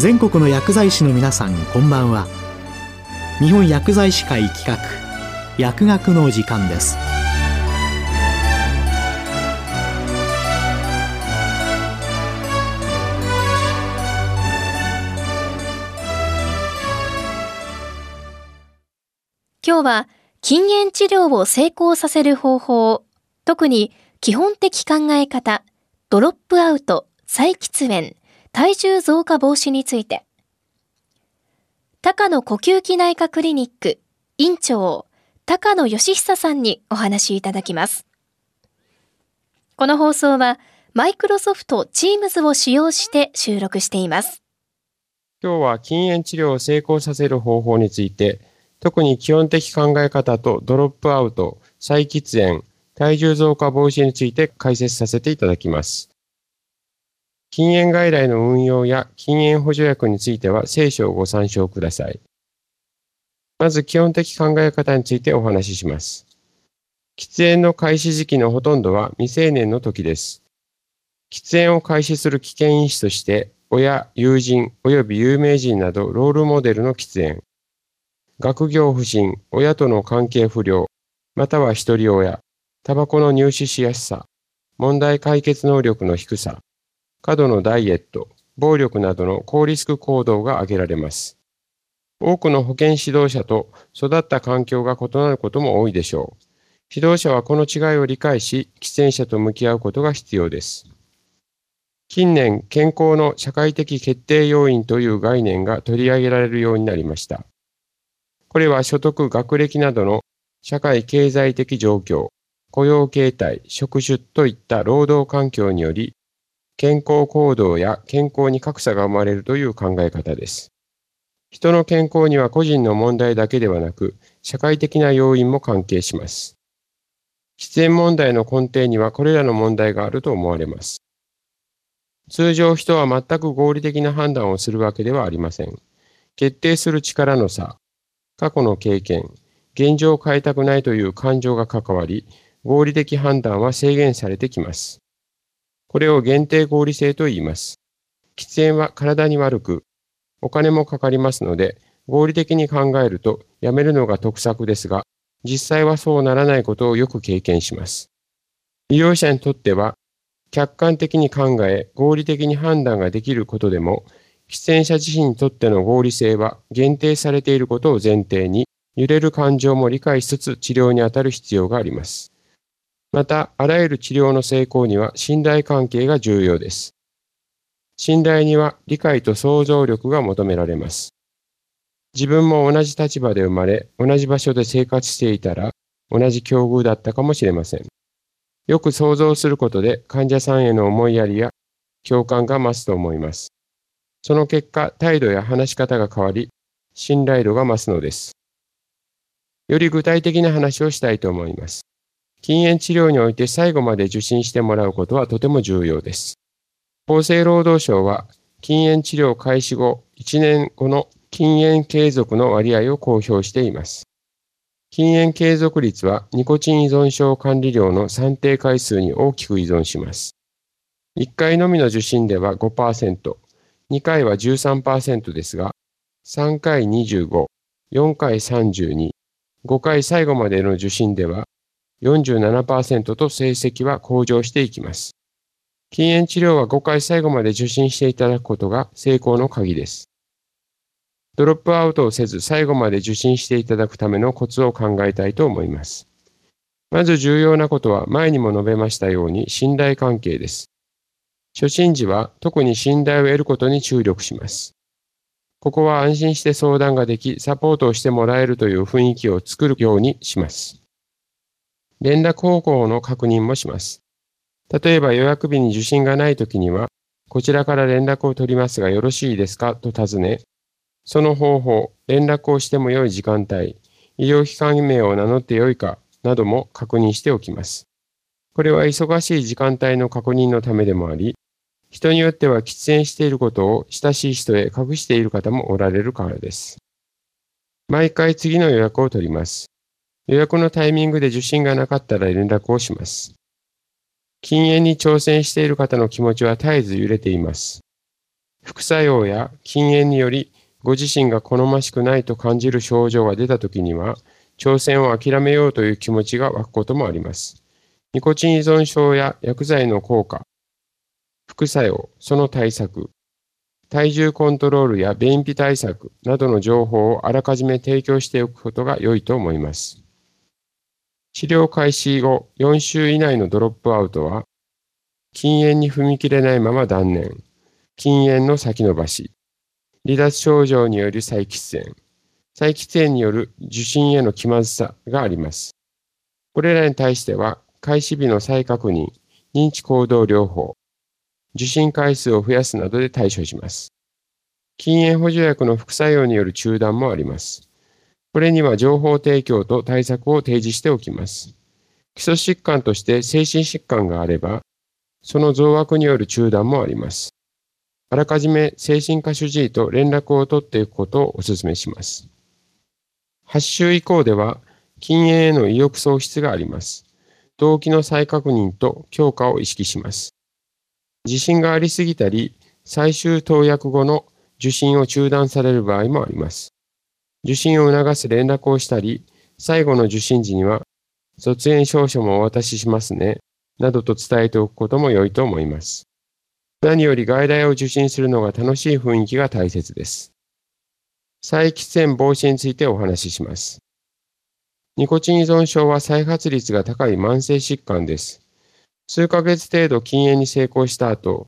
全国の薬剤師の皆さんこんばんは。日本薬剤師会企画薬学の時間です。今日は禁煙治療を成功させる方法、特に基本的考え方、ドロップアウト、再喫煙、体重増加防止について、高野呼吸器内科クリニック院長、高野義久さんにお話いただきます。この放送は、マイクロソフト Teams を使用して収録しています。今日は禁煙治療を成功させる方法について、特に基本的考え方とドロップアウト、再喫煙、体重増加防止について解説させていただきます。禁煙外来の運用や禁煙補助薬については聖書をご参照ください。まず基本的考え方についてお話しします。喫煙の開始時期のほとんどは未成年の時です。喫煙を開始する危険因子として、親、友人及び有名人などロールモデルの喫煙、学業不振、親との関係不良、または一人親、タバコの入手しやすさ、問題解決能力の低さ、過度のダイエット、暴力などの高リスク行動が挙げられます。多くの保健指導者と育った環境が異なることも多いでしょう。指導者はこの違いを理解し、喫煙者と向き合うことが必要です。近年、健康の社会的決定要因という概念が取り上げられるようになりました。これは所得、学歴などの社会経済的状況、雇用形態、職種といった労働環境により、健康行動や健康に格差が生まれるという考え方です。人の健康には個人の問題だけではなく、社会的な要因も関係します。喫煙問題の根底にはこれらの問題があると思われます。通常人は全く合理的な判断をするわけではありません。決定する力の差、過去の経験、現状を変えたくないという感情が関わり、合理的判断は制限されてきます。これを限定合理性と言います。喫煙は体に悪く、お金もかかりますので、合理的に考えるとやめるのが得策ですが、実際はそうならないことをよく経験します。利用者にとっては、客観的に考え、合理的に判断ができることでも、喫煙者自身にとっての合理性は限定されていることを前提に、揺れる感情も理解しつつ治療に当たる必要があります。また、あらゆる治療の成功には信頼関係が重要です。信頼には理解と想像力が求められます。自分も同じ立場で生まれ、同じ場所で生活していたら、同じ境遇だったかもしれません。よく想像することで患者さんへの思いやりや共感が増すと思います。その結果、態度や話し方が変わり、信頼度が増すのです。より具体的な話をしたいと思います。禁煙治療において最後まで受診してもらうことはとても重要です。厚生労働省は禁煙治療開始後1年後の禁煙継続の割合を公表しています。禁煙継続率はニコチン依存症管理料の算定回数に大きく依存します。1回のみの受診では5%、2回は13%ですが、3回25、4回32、5回最後までの受診では47%と成績は向上していきます。禁煙治療は5回最後まで受診していただくことが成功の鍵です。ドロップアウトをせず最後まで受診していただくためのコツを考えたいと思います。まず重要なことは前にも述べましたように信頼関係です。初診時は特に信頼を得ることに注力します。ここは安心して相談ができ、サポートをしてもらえるという雰囲気を作るようにします。連絡方法の確認もします。例えば予約日に受診がないときには、こちらから連絡を取りますがよろしいですか？と尋ね、その方法、連絡をしても良い時間帯、医療機関名を名乗って良いかなども確認しておきます。これは忙しい時間帯の確認のためでもあり、人によっては喫煙していることを親しい人へ隠している方もおられるからです。毎回次の予約を取ります。予約のタイミングで受診がなかったら連絡をします。禁煙に挑戦している方の気持ちは絶えず揺れています。副作用や禁煙によりご自身が好ましくないと感じる症状が出た時には、挑戦を諦めようという気持ちが湧くこともあります。ニコチン依存症や薬剤の効果、副作用、その対策、体重コントロールや便秘対策などの情報をあらかじめ提供しておくことが良いと思います。治療開始後4週以内のドロップアウトは、禁煙に踏み切れないまま断念、禁煙の先延ばし、離脱症状による再喫煙、再喫煙による受診への気まずさがあります。これらに対しては、開始日の再確認、認知行動療法、受診回数を増やすなどで対処します。禁煙補助薬の副作用による中断もあります。これには情報提供と対策を提示しておきます。基礎疾患として精神疾患があれば、その増悪による中断もあります。あらかじめ精神科主治医と連絡を取っていくことをお勧めします。8週以降では、禁煙への意欲喪失があります。動機の再確認と強化を意識します。自信がありすぎたり、最終投薬後の受診を中断される場合もあります。受診を促す連絡をしたり、最後の受診時には、卒園証書もお渡ししますね、などと伝えておくことも良いと思います。何より外来を受診するのが楽しい雰囲気が大切です。再喫煙防止についてお話しします。ニコチン依存症は再発率が高い慢性疾患です。数ヶ月程度禁煙に成功した後、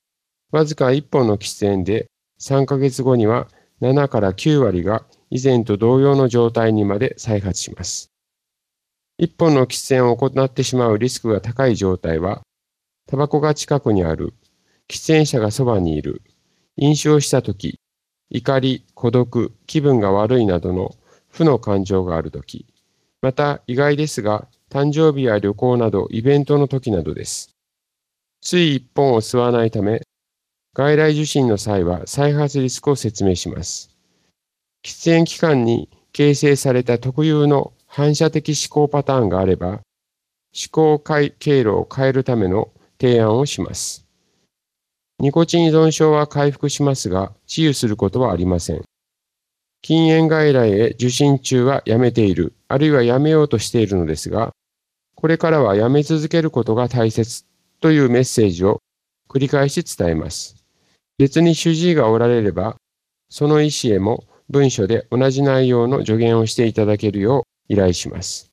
わずか1本の喫煙で3ヶ月後には7から9割が以前と同様の状態にまで再発します。1本の喫煙を行ってしまうリスクが高い状態は、タバコが近くにある、喫煙者がそばにいる、飲酒をしたとき、怒り、孤独、気分が悪いなどの負の感情があるとき、また意外ですが、誕生日や旅行などイベントの時などです。つい一本を吸わないため、外来受診の際は再発リスクを説明します。喫煙期間に形成された特有の反射的思考パターンがあれば、思考回経路を変えるための提案をします。ニコチン依存症は回復しますが、治癒することはありません。禁煙外来へ受診中はやめている、あるいはやめようとしているのですが、これからはやめ続けることが大切というメッセージを繰り返し伝えます。別に主治医がおられれば、その医師へも文書で同じ内容の助言をしていただけるよう依頼します。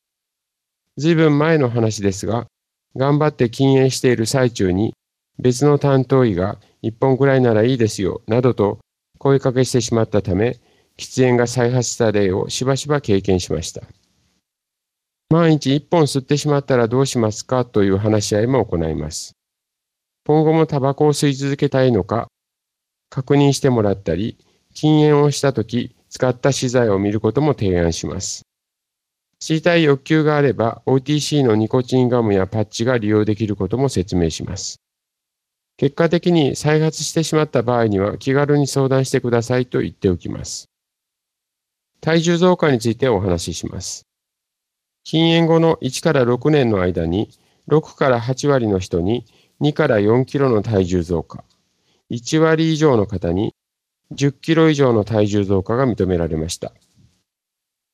随分前の話ですが、頑張って禁煙している最中に別の担当医が一本くらいならいいですよ、などと声かけしてしまったため、喫煙が再発した例をしばしば経験しました。毎日一本吸ってしまったらどうしますか？という話し合いも行います。今後もタバコを吸い続けたいのか、確認してもらったり、禁煙をしたとき使った資材を見ることも提案します。知りたい欲求があれば OTC のニコチンガムやパッチが利用できることも説明します。結果的に再発してしまった場合には気軽に相談してくださいと言っておきます。体重増加についてお話しします。禁煙後の1から6年の間に6から8割の人に2から4キロの体重増加、1割以上の方に10キロ以上の体重増加が認められました。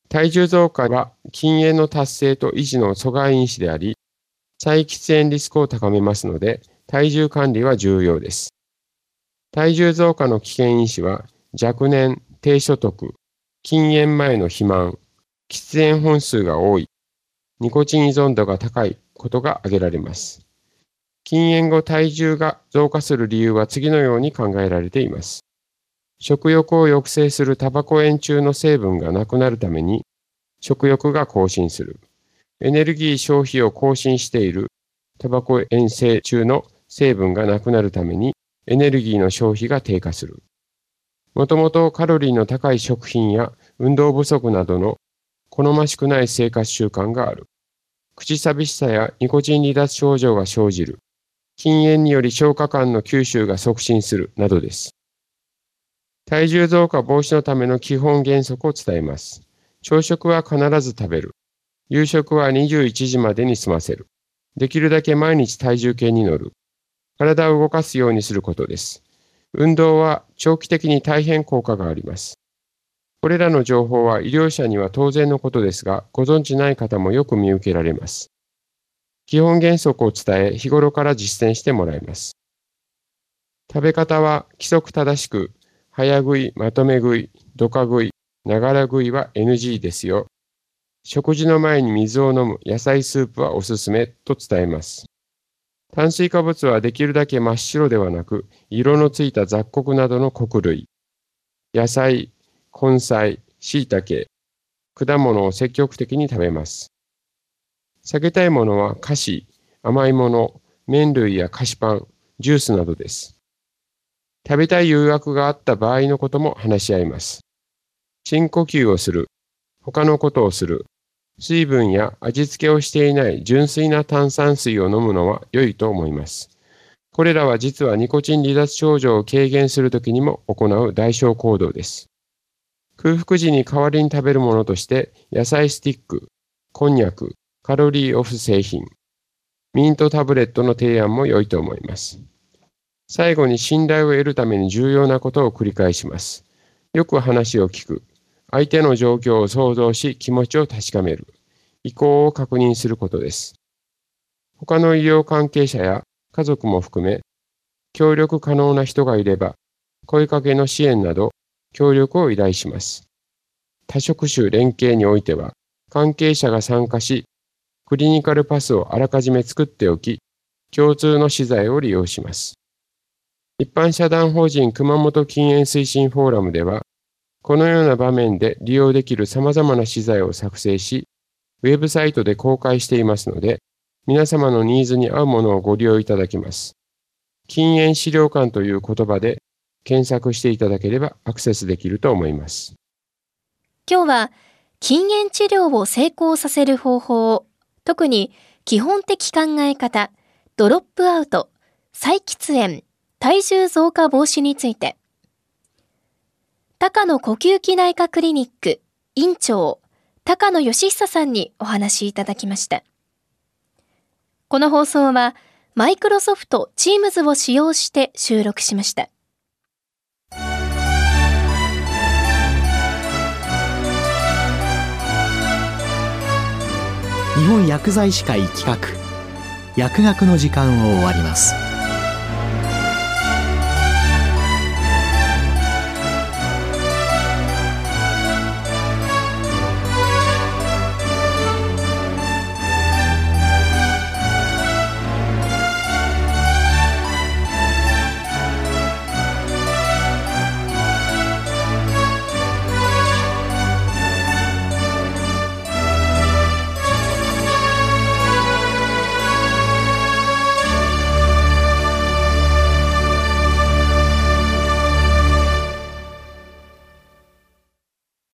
体重増加は禁煙の達成と維持の阻害因子であり、再喫煙リスクを高めますので、体重管理は重要です。体重増加の危険因子は若年、低所得、禁煙前の肥満、喫煙本数が多い、ニコチン依存度が高いことが挙げられます。禁煙後体重が増加する理由は次のように考えられています。食欲を抑制するタバコ煙中の成分がなくなるために食欲が更新する。エネルギー消費を更新しているタバコ煙性中の成分がなくなるためにエネルギーの消費が低下する。もともとカロリーの高い食品や運動不足などの好ましくない生活習慣がある。口寂しさやニコチン離脱症状が生じる。禁煙により消化管の吸収が促進するなどです。体重増加防止のための基本原則を伝えます。朝食は必ず食べる。夕食は21時までに済ませる。できるだけ毎日体重計に乗る。体を動かすようにすることです。運動は長期的に大変効果があります。これらの情報は医療者には当然のことですが、ご存知ない方もよく見受けられます。基本原則を伝え、日頃から実践してもらいます。食べ方は規則正しく、早食い、まとめ食い、どか食い、ながら食いは NG ですよ。食事の前に水を飲む野菜スープはおすすめと伝えます。炭水化物はできるだけ真っ白ではなく、色のついた雑穀などの穀類、野菜、根菜、椎茸、果物を積極的に食べます。避けたいものは菓子、甘いもの、麺類や菓子パン、ジュースなどです。食べたい誘惑があった場合のことも話し合います。深呼吸をする、他のことをする、水分や味付けをしていない純粋な炭酸水を飲むのは良いと思います。これらは実はニコチン離脱症状を軽減するときにも行う代償行動です。空腹時に代わりに食べるものとして野菜スティック、こんにゃく、カロリーオフ製品、ミントタブレットの提案も良いと思います。最後に信頼を得るために重要なことを繰り返します。よく話を聞く。相手の状況を想像し気持ちを確かめる。意向を確認することです。他の医療関係者や家族も含め、協力可能な人がいれば、声かけの支援など協力を依頼します。多職種連携においては、関係者が参加し、クリニカルパスをあらかじめ作っておき、共通の資材を利用します。一般社団法人熊本禁煙推進フォーラムでは、このような場面で利用できる様々な資材を作成し、ウェブサイトで公開していますので、皆様のニーズに合うものをご利用いただけます。禁煙資料館という言葉で検索していただければアクセスできると思います。今日は禁煙治療を成功させる方法、特に基本的考え方、ドロップアウト、再喫煙、体重増加防止について、高野呼吸器内科クリニック院長、高野義久さんにお話いただきました。この放送は、マイクロソフト Teams を使用して収録しました。日本薬剤師会企画薬学の時間を終わります